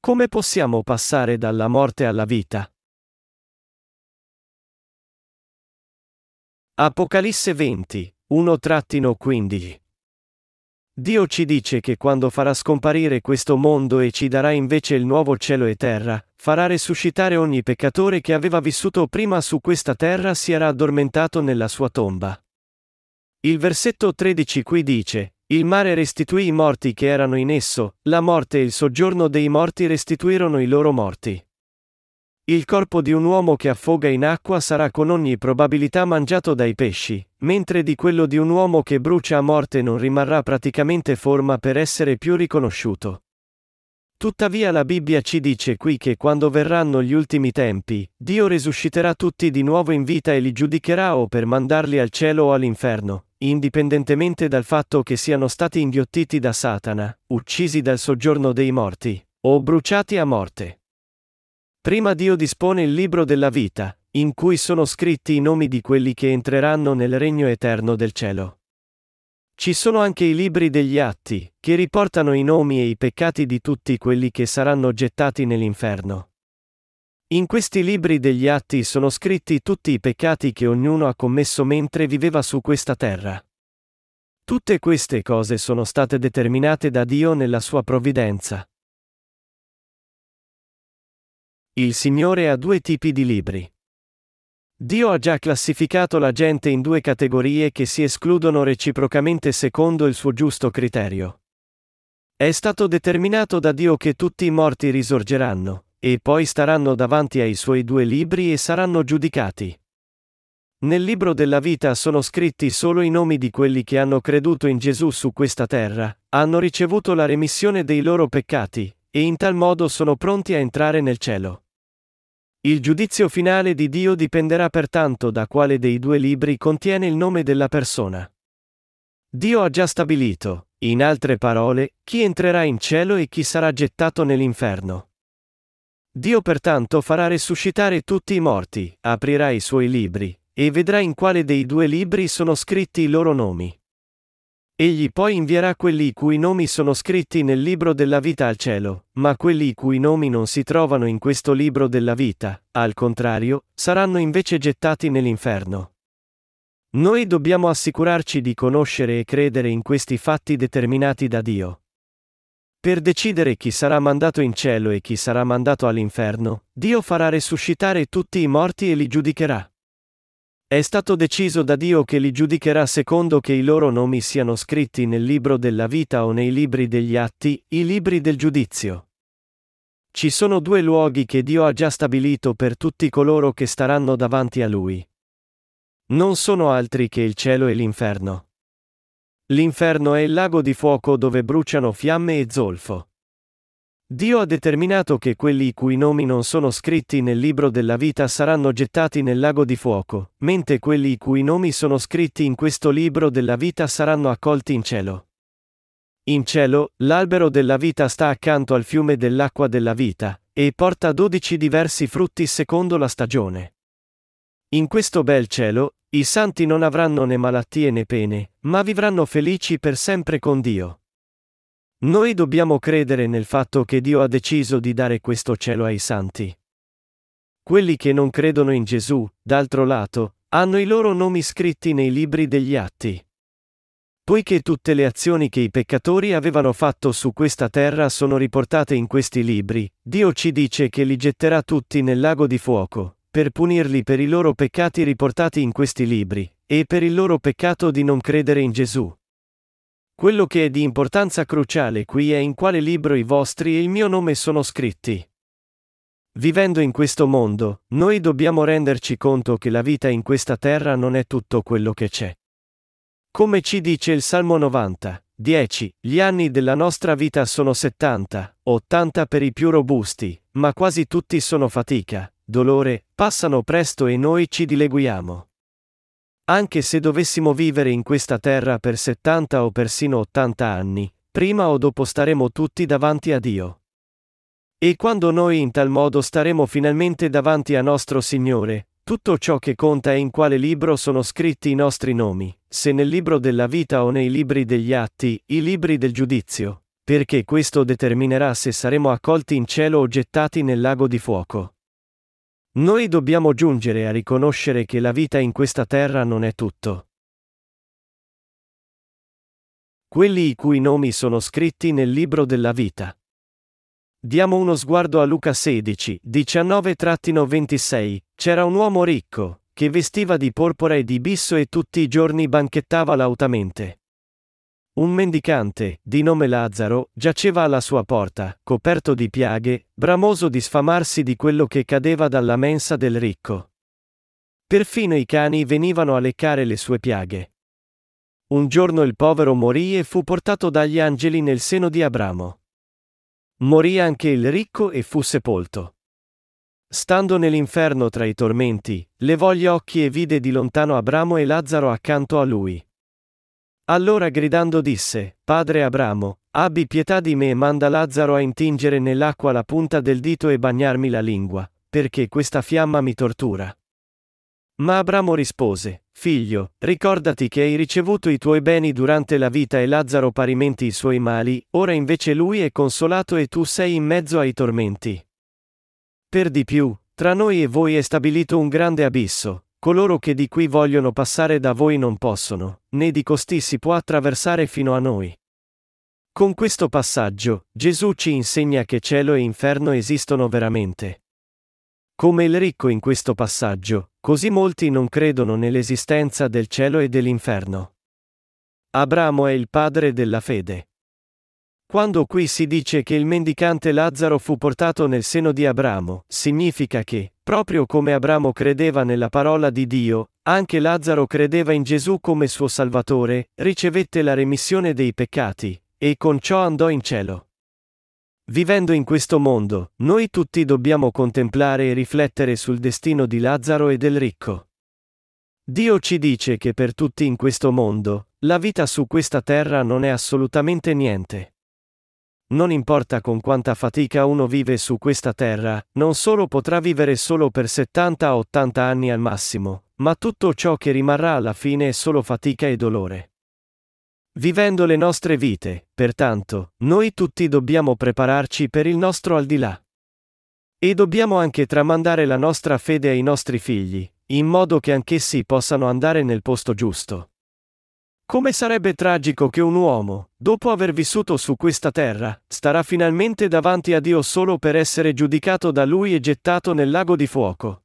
come possiamo passare dalla morte alla vita? Apocalisse 20, 1-15 Dio ci dice che quando farà scomparire questo mondo e ci darà invece il nuovo cielo e terra, farà resuscitare ogni peccatore che aveva vissuto prima su questa terra si era addormentato nella sua tomba. Il versetto 13 qui dice, il mare restituì i morti che erano in esso, la morte e il soggiorno dei morti restituirono i loro morti. Il corpo di un uomo che affoga in acqua sarà con ogni probabilità mangiato dai pesci, mentre di quello di un uomo che brucia a morte non rimarrà praticamente forma per essere più riconosciuto. Tuttavia la Bibbia ci dice qui che quando verranno gli ultimi tempi, Dio risusciterà tutti di nuovo in vita e li giudicherà o per mandarli al cielo o all'inferno, indipendentemente dal fatto che siano stati inghiottiti da Satana, uccisi dal soggiorno dei morti, o bruciati a morte. Prima Dio dispone il libro della vita, in cui sono scritti i nomi di quelli che entreranno nel regno eterno del cielo. Ci sono anche i libri degli atti, che riportano i nomi e i peccati di tutti quelli che saranno gettati nell'inferno. In questi libri degli atti sono scritti tutti i peccati che ognuno ha commesso mentre viveva su questa terra. Tutte queste cose sono state determinate da Dio nella sua provvidenza. Il Signore ha due tipi di libri. Dio ha già classificato la gente in due categorie che si escludono reciprocamente secondo il suo giusto criterio. È stato determinato da Dio che tutti i morti risorgeranno, e poi staranno davanti ai suoi due libri e saranno giudicati. Nel libro della vita sono scritti solo i nomi di quelli che hanno creduto in Gesù su questa terra, hanno ricevuto la remissione dei loro peccati, e in tal modo sono pronti a entrare nel cielo. Il giudizio finale di Dio dipenderà pertanto da quale dei due libri contiene il nome della persona. Dio ha già stabilito, in altre parole, chi entrerà in cielo e chi sarà gettato nell'inferno. Dio pertanto farà resuscitare tutti i morti, aprirà i suoi libri, e vedrà in quale dei due libri sono scritti i loro nomi. Egli poi invierà quelli i cui nomi sono scritti nel libro della vita al cielo, ma quelli i cui nomi non si trovano in questo libro della vita, al contrario, saranno invece gettati nell'inferno. Noi dobbiamo assicurarci di conoscere e credere in questi fatti determinati da Dio. Per decidere chi sarà mandato in cielo e chi sarà mandato all'inferno, Dio farà resuscitare tutti i morti e li giudicherà. È stato deciso da Dio che li giudicherà secondo che i loro nomi siano scritti nel libro della vita o nei libri degli atti, i libri del giudizio. Ci sono due luoghi che Dio ha già stabilito per tutti coloro che staranno davanti a Lui. Non sono altri che il cielo e l'inferno. L'inferno è il lago di fuoco dove bruciano fiamme e zolfo. Dio ha determinato che quelli i cui nomi non sono scritti nel libro della vita saranno gettati nel lago di fuoco, mentre quelli i cui nomi sono scritti in questo libro della vita saranno accolti in cielo. In cielo, l'albero della vita sta accanto al fiume dell'acqua della vita, e porta dodici diversi frutti secondo la stagione. In questo bel cielo, i santi non avranno né malattie né pene, ma vivranno felici per sempre con Dio. Noi dobbiamo credere nel fatto che Dio ha deciso di dare questo cielo ai santi. Quelli che non credono in Gesù, d'altro lato, hanno i loro nomi scritti nei libri degli atti. Poiché tutte le azioni che i peccatori avevano fatto su questa terra sono riportate in questi libri, Dio ci dice che li getterà tutti nel lago di fuoco, per punirli per i loro peccati riportati in questi libri, e per il loro peccato di non credere in Gesù. Quello che è di importanza cruciale qui è in quale libro i vostri e il mio nome sono scritti. Vivendo in questo mondo, noi dobbiamo renderci conto che la vita in questa terra non è tutto quello che c'è. Come ci dice il Salmo 90, 10, gli anni della nostra vita sono 70, 80 per i più robusti, ma quasi tutti sono fatica, dolore, passano presto e noi ci dileguiamo. Anche se dovessimo vivere in questa terra per 70 o persino 80 anni, prima o dopo staremo tutti davanti a Dio. E quando noi in tal modo staremo finalmente davanti a nostro Signore, tutto ciò che conta è in quale libro sono scritti i nostri nomi, se nel libro della vita o nei libri degli atti, i libri del giudizio. perché questo determinerà se saremo accolti in cielo o gettati nel lago di fuoco. Noi dobbiamo giungere a riconoscere che la vita in questa terra non è tutto. Quelli i cui nomi sono scritti nel libro della vita. Diamo uno sguardo a Luca 16, 19-26. C'era un uomo ricco, che vestiva di porpora e di bisso e tutti i giorni banchettava lautamente. Un mendicante, di nome Lazzaro, giaceva alla sua porta, coperto di piaghe, bramoso di sfamarsi di quello che cadeva dalla mensa del ricco. Perfino i cani venivano a leccare le sue piaghe. Un giorno il povero morì e fu portato dagli angeli nel seno di Abramo. Morì anche il ricco e fu sepolto. Stando nell'inferno tra i tormenti, levò gli occhi e vide di lontano Abramo e Lazzaro accanto a lui. Allora gridando disse, Padre Abramo, abbi pietà di me e manda Lazzaro a intingere nell'acqua la punta del dito e bagnarmi la lingua, perché questa fiamma mi tortura. Ma Abramo rispose, Figlio, ricordati che hai ricevuto i tuoi beni durante la vita e Lazzaro parimenti i suoi mali, ora invece lui è consolato e tu sei in mezzo ai tormenti. Per di più, tra noi e voi è stabilito un grande abisso, coloro che di qui vogliono passare da voi non possono, né di costì si può attraversare fino a noi. Con questo passaggio, Gesù ci insegna che cielo e inferno esistono veramente. Come il ricco in questo passaggio, così molti non credono nell'esistenza del cielo e dell'inferno. Abramo è il padre della fede. Quando qui si dice che il mendicante Lazzaro fu portato nel seno di Abramo, significa che, proprio come Abramo credeva nella parola di Dio, anche Lazzaro credeva in Gesù come suo Salvatore, ricevette la remissione dei peccati, e con ciò andò in cielo. Vivendo in questo mondo, noi tutti dobbiamo contemplare e riflettere sul destino di Lazzaro e del ricco. Dio ci dice che per tutti in questo mondo, la vita su questa terra non è assolutamente niente. Non importa con quanta fatica uno vive su questa terra, non solo potrà vivere solo per 70-80 anni al massimo, ma tutto ciò che rimarrà alla fine è solo fatica e dolore. Vivendo le nostre vite, pertanto, noi tutti dobbiamo prepararci per il nostro al di là. E dobbiamo anche tramandare la nostra fede ai nostri figli, in modo che anch'essi possano andare nel posto giusto. Come sarebbe tragico che un uomo, dopo aver vissuto su questa terra, starà finalmente davanti a Dio solo per essere giudicato da Lui e gettato nel lago di fuoco.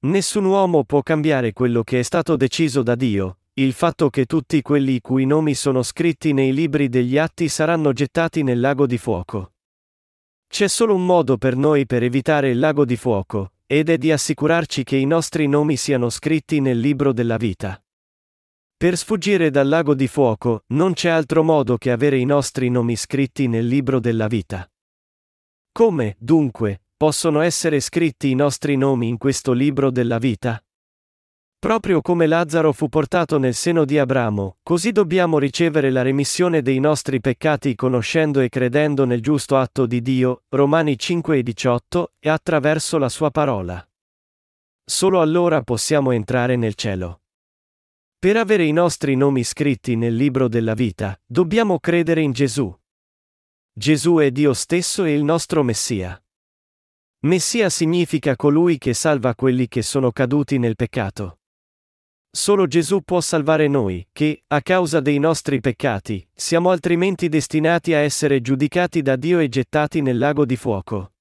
Nessun uomo può cambiare quello che è stato deciso da Dio, il fatto che tutti quelli i cui nomi sono scritti nei libri degli atti saranno gettati nel lago di fuoco. C'è solo un modo per noi per evitare il lago di fuoco, ed è di assicurarci che i nostri nomi siano scritti nel libro della vita. Per sfuggire dal lago di fuoco, non c'è altro modo che avere i nostri nomi scritti nel libro della vita. Come, dunque, possono essere scritti i nostri nomi in questo libro della vita? Proprio come Lazzaro fu portato nel seno di Abramo, così dobbiamo ricevere la remissione dei nostri peccati conoscendo e credendo nel giusto atto di Dio, Romani 5 e 18, e attraverso la sua parola. Solo allora possiamo entrare nel cielo. Per avere i nostri nomi scritti nel libro della vita, dobbiamo credere in Gesù. Gesù è Dio stesso e il nostro Messia. Messia significa colui che salva quelli che sono caduti nel peccato. Solo Gesù può salvare noi, che, a causa dei nostri peccati, siamo altrimenti destinati a essere giudicati da Dio e gettati nel lago di fuoco.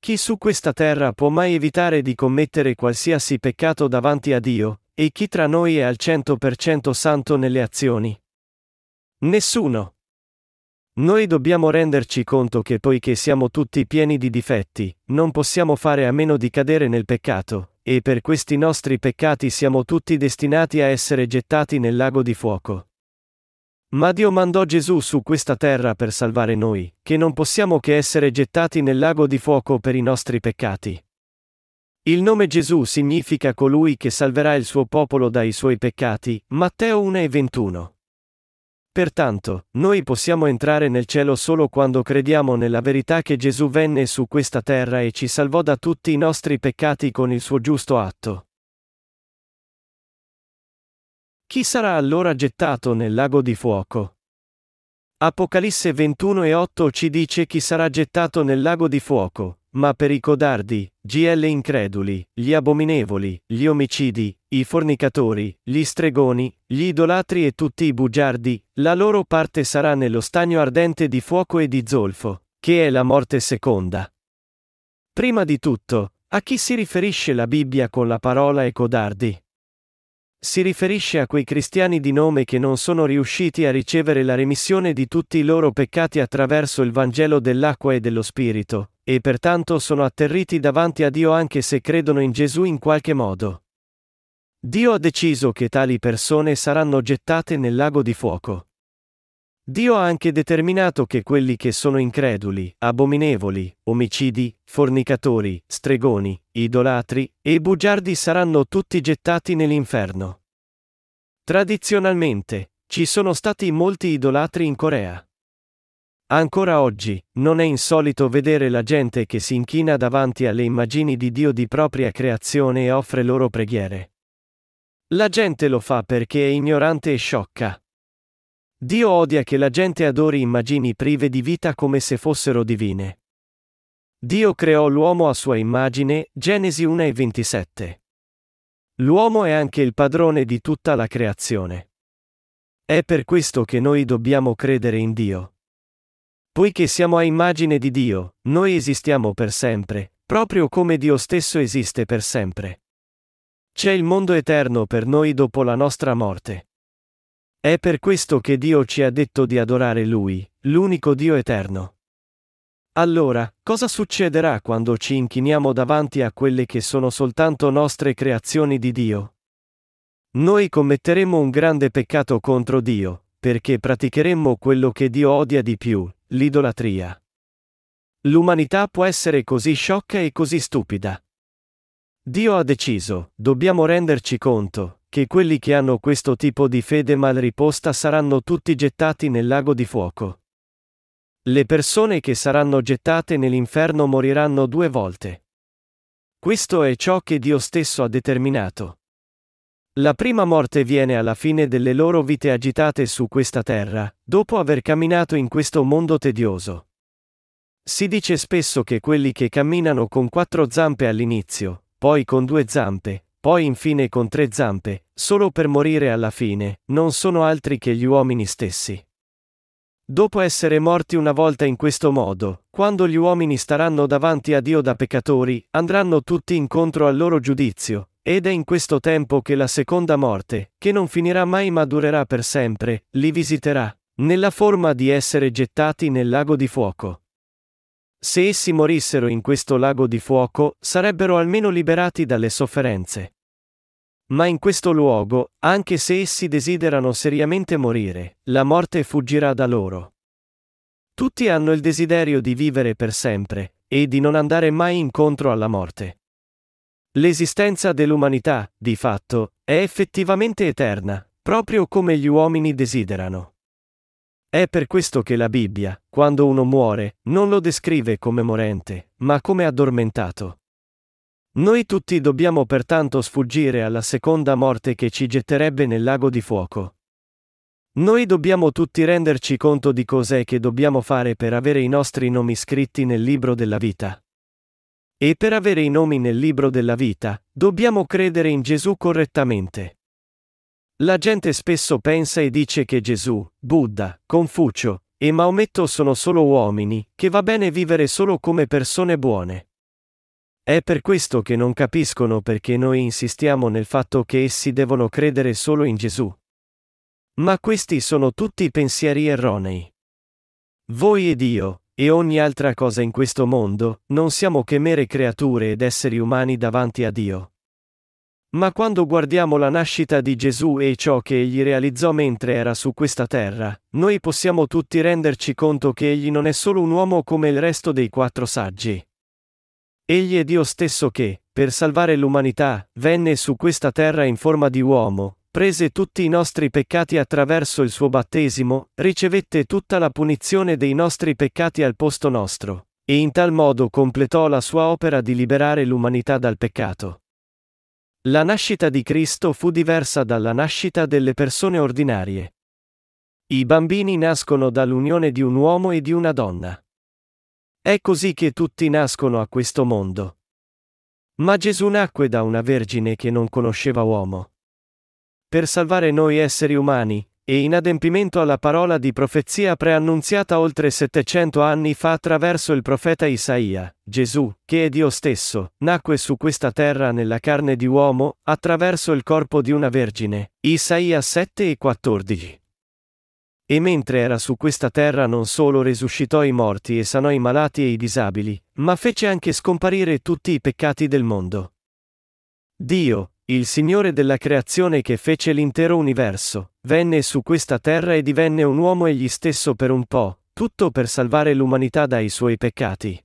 Chi su questa terra può mai evitare di commettere qualsiasi peccato davanti a Dio, e chi tra noi è al 100% santo nelle azioni? Nessuno. Noi dobbiamo renderci conto che poiché siamo tutti pieni di difetti, non possiamo fare a meno di cadere nel peccato, e per questi nostri peccati siamo tutti destinati a essere gettati nel lago di fuoco. Ma Dio mandò Gesù su questa terra per salvare noi, che non possiamo che essere gettati nel lago di fuoco per i nostri peccati. Il nome Gesù significa colui che salverà il suo popolo dai suoi peccati, Matteo 1 e 21. Pertanto, noi possiamo entrare nel cielo solo quando crediamo nella verità che Gesù venne su questa terra e ci salvò da tutti i nostri peccati con il suo giusto atto. Chi sarà allora gettato nel lago di fuoco? Apocalisse 21 e 8 ci dice chi sarà gettato nel lago di fuoco, ma per i codardi, GL increduli, gli abominevoli, gli omicidi, i fornicatori, gli stregoni, gli idolatri e tutti i bugiardi, la loro parte sarà nello stagno ardente di fuoco e di zolfo, che è la morte seconda. Prima di tutto, a chi si riferisce la Bibbia con la parola e codardi? Si riferisce a quei cristiani di nome che non sono riusciti a ricevere la remissione di tutti i loro peccati attraverso il Vangelo dell'acqua e dello Spirito, e pertanto sono atterriti davanti a Dio anche se credono in Gesù in qualche modo. Dio ha deciso che tali persone saranno gettate nel lago di fuoco. Dio ha anche determinato che quelli che sono increduli, abominevoli, omicidi, fornicatori, stregoni, idolatri e bugiardi saranno tutti gettati nell'inferno. Tradizionalmente, ci sono stati molti idolatri in Corea. Ancora oggi, non è insolito vedere la gente che si inchina davanti alle immagini di Dio di propria creazione e offre loro preghiere. La gente lo fa perché è ignorante e sciocca. Dio odia che la gente adori immagini prive di vita come se fossero divine. Dio creò l'uomo a sua immagine, Genesi 1 e 27. L'uomo è anche il padrone di tutta la creazione. È per questo che noi dobbiamo credere in Dio. Poiché siamo a immagine di Dio, noi esistiamo per sempre, proprio come Dio stesso esiste per sempre. C'è il mondo eterno per noi dopo la nostra morte. È per questo che Dio ci ha detto di adorare Lui, l'unico Dio eterno. Allora, cosa succederà quando ci inchiniamo davanti a quelle che sono soltanto nostre creazioni di Dio? Noi commetteremo un grande peccato contro Dio, perché praticheremmo quello che Dio odia di più, l'idolatria. L'umanità può essere così sciocca e così stupida. Dio ha deciso, dobbiamo renderci conto, che quelli che hanno questo tipo di fede mal riposta saranno tutti gettati nel lago di fuoco. Le persone che saranno gettate nell'inferno moriranno due volte. Questo è ciò che Dio stesso ha determinato. La prima morte viene alla fine delle loro vite agitate su questa terra, dopo aver camminato in questo mondo tedioso. Si dice spesso che quelli che camminano con quattro zampe all'inizio, poi con due zampe, poi infine con tre zampe, solo per morire alla fine, non sono altri che gli uomini stessi. Dopo essere morti una volta in questo modo, quando gli uomini staranno davanti a Dio da peccatori, andranno tutti incontro al loro giudizio, ed è in questo tempo che la seconda morte, che non finirà mai ma durerà per sempre, li visiterà, nella forma di essere gettati nel lago di fuoco. Se essi morissero in questo lago di fuoco, sarebbero almeno liberati dalle sofferenze. Ma in questo luogo, anche se essi desiderano seriamente morire, la morte fuggirà da loro. Tutti hanno il desiderio di vivere per sempre, e di non andare mai incontro alla morte. L'esistenza dell'umanità, di fatto, è effettivamente eterna, proprio come gli uomini desiderano. È per questo che la Bibbia, quando uno muore, non lo descrive come morente, ma come addormentato. Noi tutti dobbiamo pertanto sfuggire alla seconda morte che ci getterebbe nel lago di fuoco. Noi dobbiamo tutti renderci conto di cos'è che dobbiamo fare per avere i nostri nomi scritti nel libro della vita. E per avere i nomi nel libro della vita, dobbiamo credere in Gesù correttamente. La gente spesso pensa e dice che Gesù, Buddha, Confucio e Maometto sono solo uomini, che va bene vivere solo come persone buone. È per questo che non capiscono perché noi insistiamo nel fatto che essi devono credere solo in Gesù. Ma questi sono tutti pensieri erronei. Voi ed io, e ogni altra cosa in questo mondo, non siamo che mere creature ed esseri umani davanti a Dio. Ma quando guardiamo la nascita di Gesù e ciò che egli realizzò mentre era su questa terra, noi possiamo tutti renderci conto che egli non è solo un uomo come il resto dei quattro saggi. Egli è Dio stesso che, per salvare l'umanità, venne su questa terra in forma di uomo, prese tutti i nostri peccati attraverso il suo battesimo, ricevette tutta la punizione dei nostri peccati al posto nostro, e in tal modo completò la sua opera di liberare l'umanità dal peccato. La nascita di Cristo fu diversa dalla nascita delle persone ordinarie. I bambini nascono dall'unione di un uomo e di una donna. È così che tutti nascono a questo mondo. Ma Gesù nacque da una vergine che non conosceva uomo. Per salvare noi esseri umani, e in adempimento alla parola di profezia preannunziata oltre 700 anni fa attraverso il profeta Isaia, Gesù, che è Dio stesso, nacque su questa terra nella carne di uomo, attraverso il corpo di una vergine. Isaia 7 e 14. E mentre era su questa terra non solo resuscitò i morti e sanò i malati e i disabili, ma fece anche scomparire tutti i peccati del mondo. Dio, il Signore della creazione che fece l'intero universo, venne su questa terra e divenne un uomo egli stesso per un po', tutto per salvare l'umanità dai suoi peccati.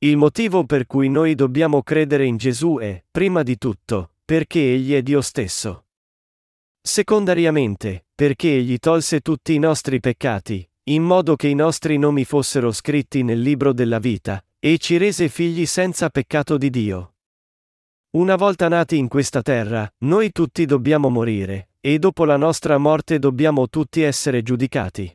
Il motivo per cui noi dobbiamo credere in Gesù è, prima di tutto, perché Egli è Dio stesso. Secondariamente, perché Egli tolse tutti i nostri peccati, in modo che i nostri nomi fossero scritti nel libro della vita, e ci rese figli senza peccato di Dio. Una volta nati in questa terra, noi tutti dobbiamo morire, e dopo la nostra morte dobbiamo tutti essere giudicati.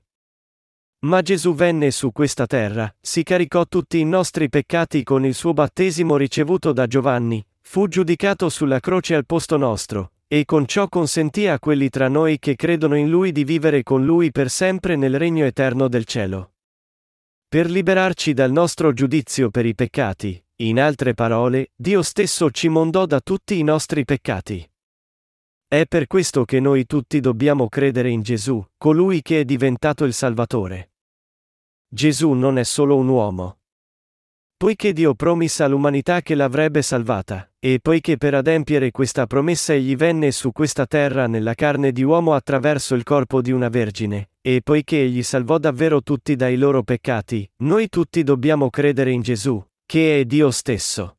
Ma Gesù venne su questa terra, si caricò tutti i nostri peccati con il suo battesimo ricevuto da Giovanni, fu giudicato sulla croce al posto nostro, e con ciò consentì a quelli tra noi che credono in Lui di vivere con Lui per sempre nel regno eterno del cielo. Per liberarci dal nostro giudizio per i peccati, in altre parole, Dio stesso ci mondò da tutti i nostri peccati. È per questo che noi tutti dobbiamo credere in Gesù, colui che è diventato il Salvatore. Gesù non è solo un uomo. Poiché Dio promisse all'umanità che l'avrebbe salvata, e poiché per adempiere questa promessa egli venne su questa terra nella carne di uomo attraverso il corpo di una vergine, e poiché egli salvò davvero tutti dai loro peccati, noi tutti dobbiamo credere in Gesù, che è Dio stesso.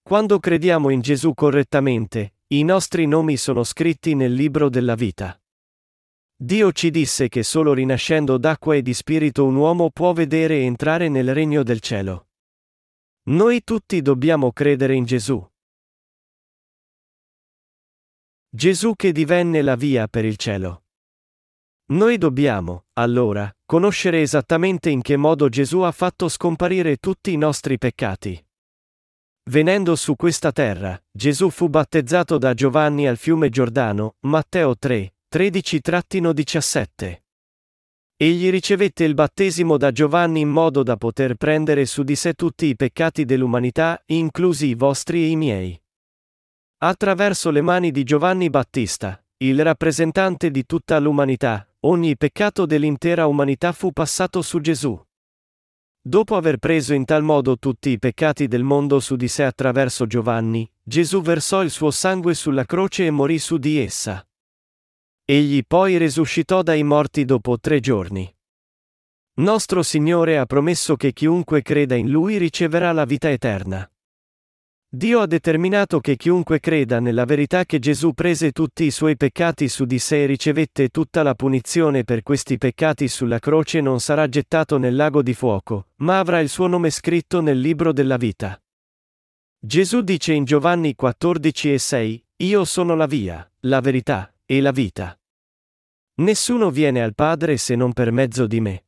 Quando crediamo in Gesù correttamente, i nostri nomi sono scritti nel libro della vita. Dio ci disse che solo rinascendo d'acqua e di spirito un uomo può vedere e entrare nel regno del cielo. Noi tutti dobbiamo credere in Gesù. Gesù che divenne la via per il cielo. Noi dobbiamo, allora, conoscere esattamente in che modo Gesù ha fatto scomparire tutti i nostri peccati. Venendo su questa terra, Gesù fu battezzato da Giovanni al fiume Giordano, Matteo 3, 13-17. Egli ricevette il battesimo da Giovanni in modo da poter prendere su di sé tutti i peccati dell'umanità, inclusi i vostri e i miei. Attraverso le mani di Giovanni Battista, il rappresentante di tutta l'umanità, ogni peccato dell'intera umanità fu passato su Gesù. Dopo aver preso in tal modo tutti i peccati del mondo su di sé attraverso Giovanni, Gesù versò il suo sangue sulla croce e morì su di essa. Egli poi risuscitò dai morti dopo tre giorni. Nostro Signore ha promesso che chiunque creda in Lui riceverà la vita eterna. Dio ha determinato che chiunque creda nella verità che Gesù prese tutti i suoi peccati su di sé e ricevette tutta la punizione per questi peccati sulla croce non sarà gettato nel lago di fuoco, ma avrà il suo nome scritto nel libro della vita. Gesù dice in Giovanni 14 e 6, Io sono la via, la verità, e la vita. Nessuno viene al Padre se non per mezzo di me.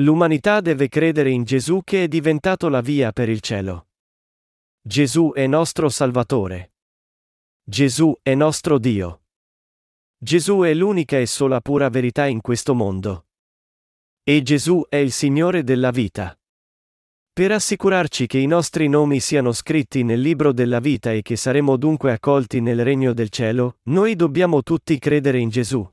L'umanità deve credere in Gesù che è diventato la via per il cielo. Gesù è nostro Salvatore. Gesù è nostro Dio. Gesù è l'unica e sola pura verità in questo mondo. E Gesù è il Signore della vita. Per assicurarci che i nostri nomi siano scritti nel libro della vita e che saremo dunque accolti nel regno del cielo, noi dobbiamo tutti credere in Gesù.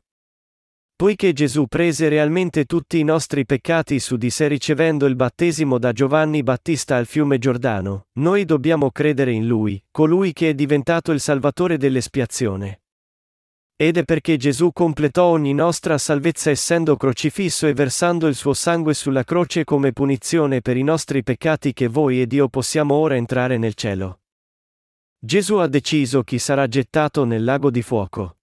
Poiché Gesù prese realmente tutti i nostri peccati su di sé ricevendo il battesimo da Giovanni Battista al fiume Giordano, noi dobbiamo credere in Lui, colui che è diventato il Salvatore dell'espiazione. Ed è perché Gesù completò ogni nostra salvezza essendo crocifisso e versando il suo sangue sulla croce come punizione per i nostri peccati che voi ed io possiamo ora entrare nel cielo. Gesù ha deciso chi sarà gettato nel lago di fuoco.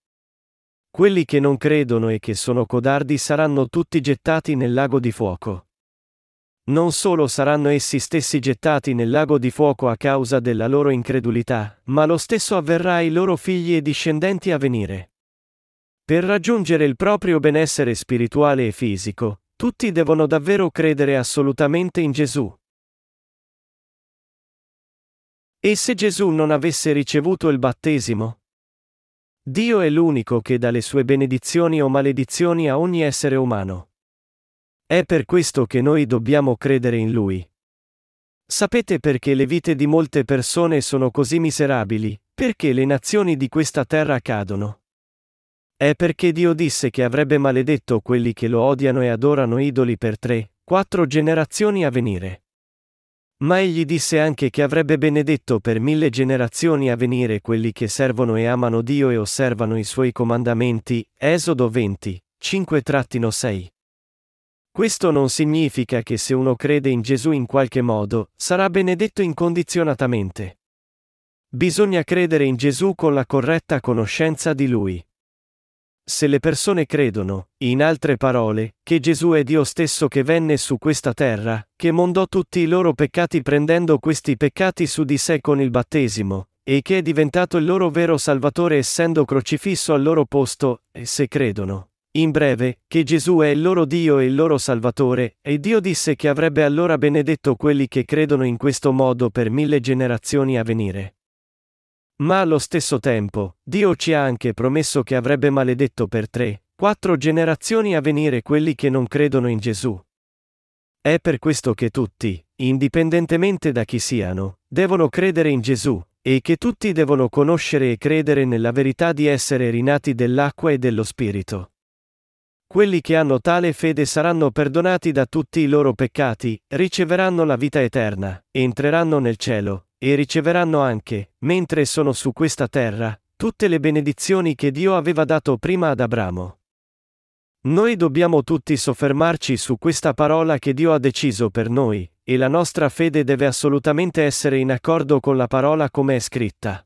Quelli che non credono e che sono codardi saranno tutti gettati nel lago di fuoco. Non solo saranno essi stessi gettati nel lago di fuoco a causa della loro incredulità, ma lo stesso avverrà ai loro figli e discendenti a venire. Per raggiungere il proprio benessere spirituale e fisico, tutti devono davvero credere assolutamente in Gesù. E se Gesù non avesse ricevuto il battesimo? Dio è l'unico che dà le sue benedizioni o maledizioni a ogni essere umano. È per questo che noi dobbiamo credere in Lui. Sapete perché le vite di molte persone sono così miserabili, perché le nazioni di questa terra cadono. È perché Dio disse che avrebbe maledetto quelli che lo odiano e adorano idoli per tre, quattro generazioni a venire. Ma egli disse anche che avrebbe benedetto per mille generazioni a venire quelli che servono e amano Dio e osservano i suoi comandamenti. Esodo 20, 5-6. Questo non significa che se uno crede in Gesù in qualche modo, sarà benedetto incondizionatamente. Bisogna credere in Gesù con la corretta conoscenza di Lui. Se le persone credono, in altre parole, che Gesù è Dio stesso che venne su questa terra, che mondò tutti i loro peccati prendendo questi peccati su di sé con il battesimo, e che è diventato il loro vero Salvatore essendo crocifisso al loro posto, e se credono, in breve, che Gesù è il loro Dio e il loro Salvatore, e Dio disse che avrebbe allora benedetto quelli che credono in questo modo per mille generazioni a venire. Ma allo stesso tempo, Dio ci ha anche promesso che avrebbe maledetto per tre, quattro generazioni a venire quelli che non credono in Gesù. È per questo che tutti, indipendentemente da chi siano, devono credere in Gesù, e che tutti devono conoscere e credere nella verità di essere rinati dell'acqua e dello Spirito. Quelli che hanno tale fede saranno perdonati da tutti i loro peccati, riceveranno la vita eterna, entreranno nel cielo, e riceveranno anche, mentre sono su questa terra, tutte le benedizioni che Dio aveva dato prima ad Abramo. Noi dobbiamo tutti soffermarci su questa parola che Dio ha deciso per noi, e la nostra fede deve assolutamente essere in accordo con la parola come è scritta.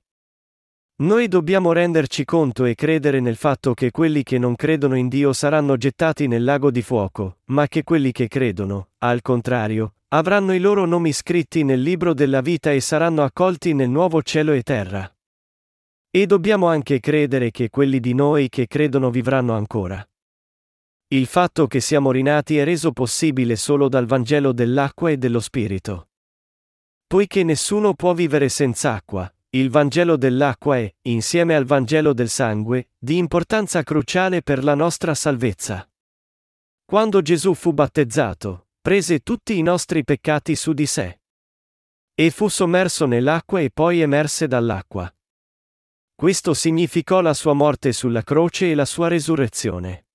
Noi dobbiamo renderci conto e credere nel fatto che quelli che non credono in Dio saranno gettati nel lago di fuoco, ma che quelli che credono, al contrario, avranno i loro nomi scritti nel libro della vita e saranno accolti nel nuovo cielo e terra. E dobbiamo anche credere che quelli di noi che credono vivranno ancora. Il fatto che siamo rinati è reso possibile solo dal Vangelo dell'acqua e dello Spirito. Poiché nessuno può vivere senza acqua, il Vangelo dell'acqua è, insieme al Vangelo del sangue, di importanza cruciale per la nostra salvezza. Quando Gesù fu battezzato, prese tutti i nostri peccati su di sé. E fu sommerso nell'acqua e poi emerse dall'acqua. Questo significò la sua morte sulla croce e la sua resurrezione.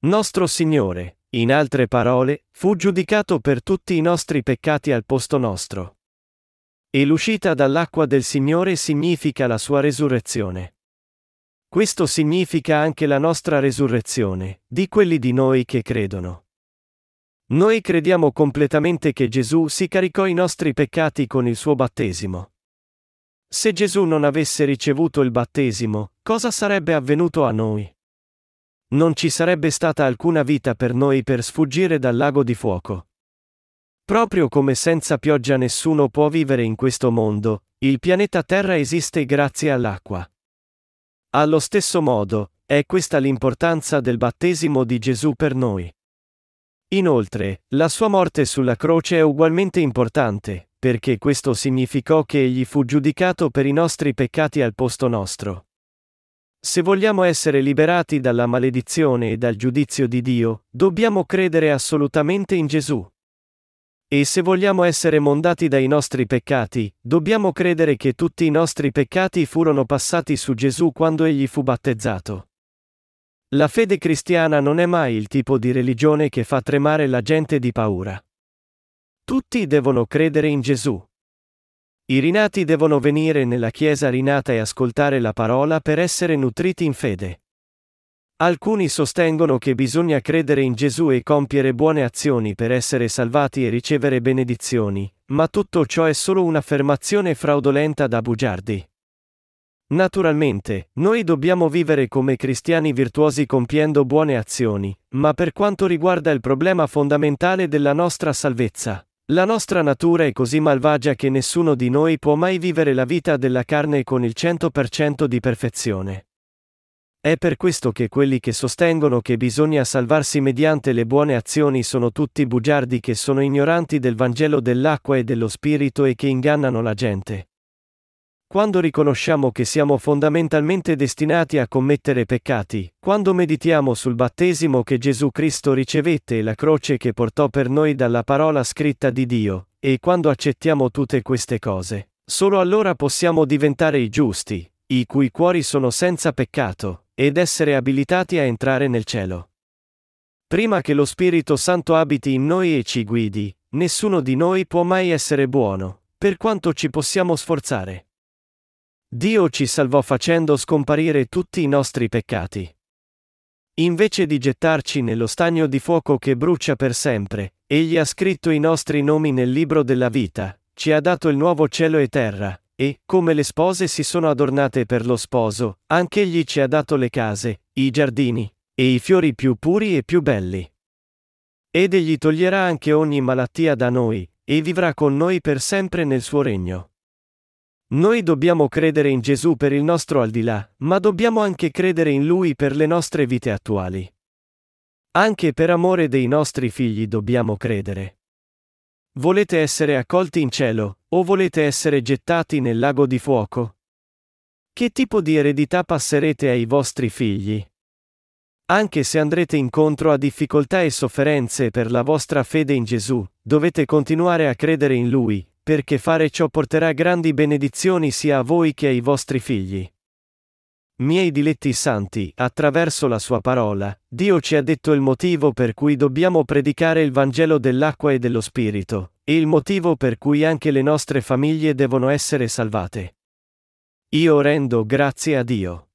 Nostro Signore, in altre parole, fu giudicato per tutti i nostri peccati al posto nostro. E l'uscita dall'acqua del Signore significa la sua resurrezione. Questo significa anche la nostra resurrezione, di quelli di noi che credono. Noi crediamo completamente che Gesù si caricò i nostri peccati con il suo battesimo. Se Gesù non avesse ricevuto il battesimo, cosa sarebbe avvenuto a noi? Non ci sarebbe stata alcuna vita per noi per sfuggire dal lago di fuoco. Proprio come senza pioggia nessuno può vivere in questo mondo, il pianeta Terra esiste grazie all'acqua. Allo stesso modo, è questa l'importanza del battesimo di Gesù per noi. Inoltre, la sua morte sulla croce è ugualmente importante, perché questo significò che egli fu giudicato per i nostri peccati al posto nostro. Se vogliamo essere liberati dalla maledizione e dal giudizio di Dio, dobbiamo credere assolutamente in Gesù. E se vogliamo essere mondati dai nostri peccati, dobbiamo credere che tutti i nostri peccati furono passati su Gesù quando egli fu battezzato. La fede cristiana non è mai il tipo di religione che fa tremare la gente di paura. Tutti devono credere in Gesù. I rinati devono venire nella Chiesa rinata e ascoltare la parola per essere nutriti in fede. Alcuni sostengono che bisogna credere in Gesù e compiere buone azioni per essere salvati e ricevere benedizioni, ma tutto ciò è solo un'affermazione fraudolenta da bugiardi. Naturalmente, noi dobbiamo vivere come cristiani virtuosi compiendo buone azioni, ma per quanto riguarda il problema fondamentale della nostra salvezza, la nostra natura è così malvagia che nessuno di noi può mai vivere la vita della carne con il 100% di perfezione. È per questo che quelli che sostengono che bisogna salvarsi mediante le buone azioni sono tutti bugiardi che sono ignoranti del Vangelo dell'acqua e dello Spirito e che ingannano la gente. Quando riconosciamo che siamo fondamentalmente destinati a commettere peccati, quando meditiamo sul battesimo che Gesù Cristo ricevette e la croce che portò per noi dalla parola scritta di Dio, e quando accettiamo tutte queste cose, solo allora possiamo diventare i giusti, i cui cuori sono senza peccato, ed essere abilitati a entrare nel cielo. Prima che lo Spirito Santo abiti in noi e ci guidi, nessuno di noi può mai essere buono, per quanto ci possiamo sforzare. Dio ci salvò facendo scomparire tutti i nostri peccati. Invece di gettarci nello stagno di fuoco che brucia per sempre, Egli ha scritto i nostri nomi nel libro della vita, ci ha dato il nuovo cielo e terra, e, come le spose si sono adornate per lo sposo, anche Egli ci ha dato le case, i giardini, e i fiori più puri e più belli. Ed Egli toglierà anche ogni malattia da noi, e vivrà con noi per sempre nel suo regno. Noi dobbiamo credere in Gesù per il nostro al di là, ma dobbiamo anche credere in Lui per le nostre vite attuali. Anche per amore dei nostri figli dobbiamo credere. Volete essere accolti in cielo, o volete essere gettati nel lago di fuoco? Che tipo di eredità passerete ai vostri figli? Anche se andrete incontro a difficoltà e sofferenze per la vostra fede in Gesù, dovete continuare a credere in Lui, perché fare ciò porterà grandi benedizioni sia a voi che ai vostri figli. Miei diletti santi, attraverso la sua parola, Dio ci ha detto il motivo per cui dobbiamo predicare il Vangelo dell'acqua e dello Spirito, e il motivo per cui anche le nostre famiglie devono essere salvate. Io rendo grazie a Dio.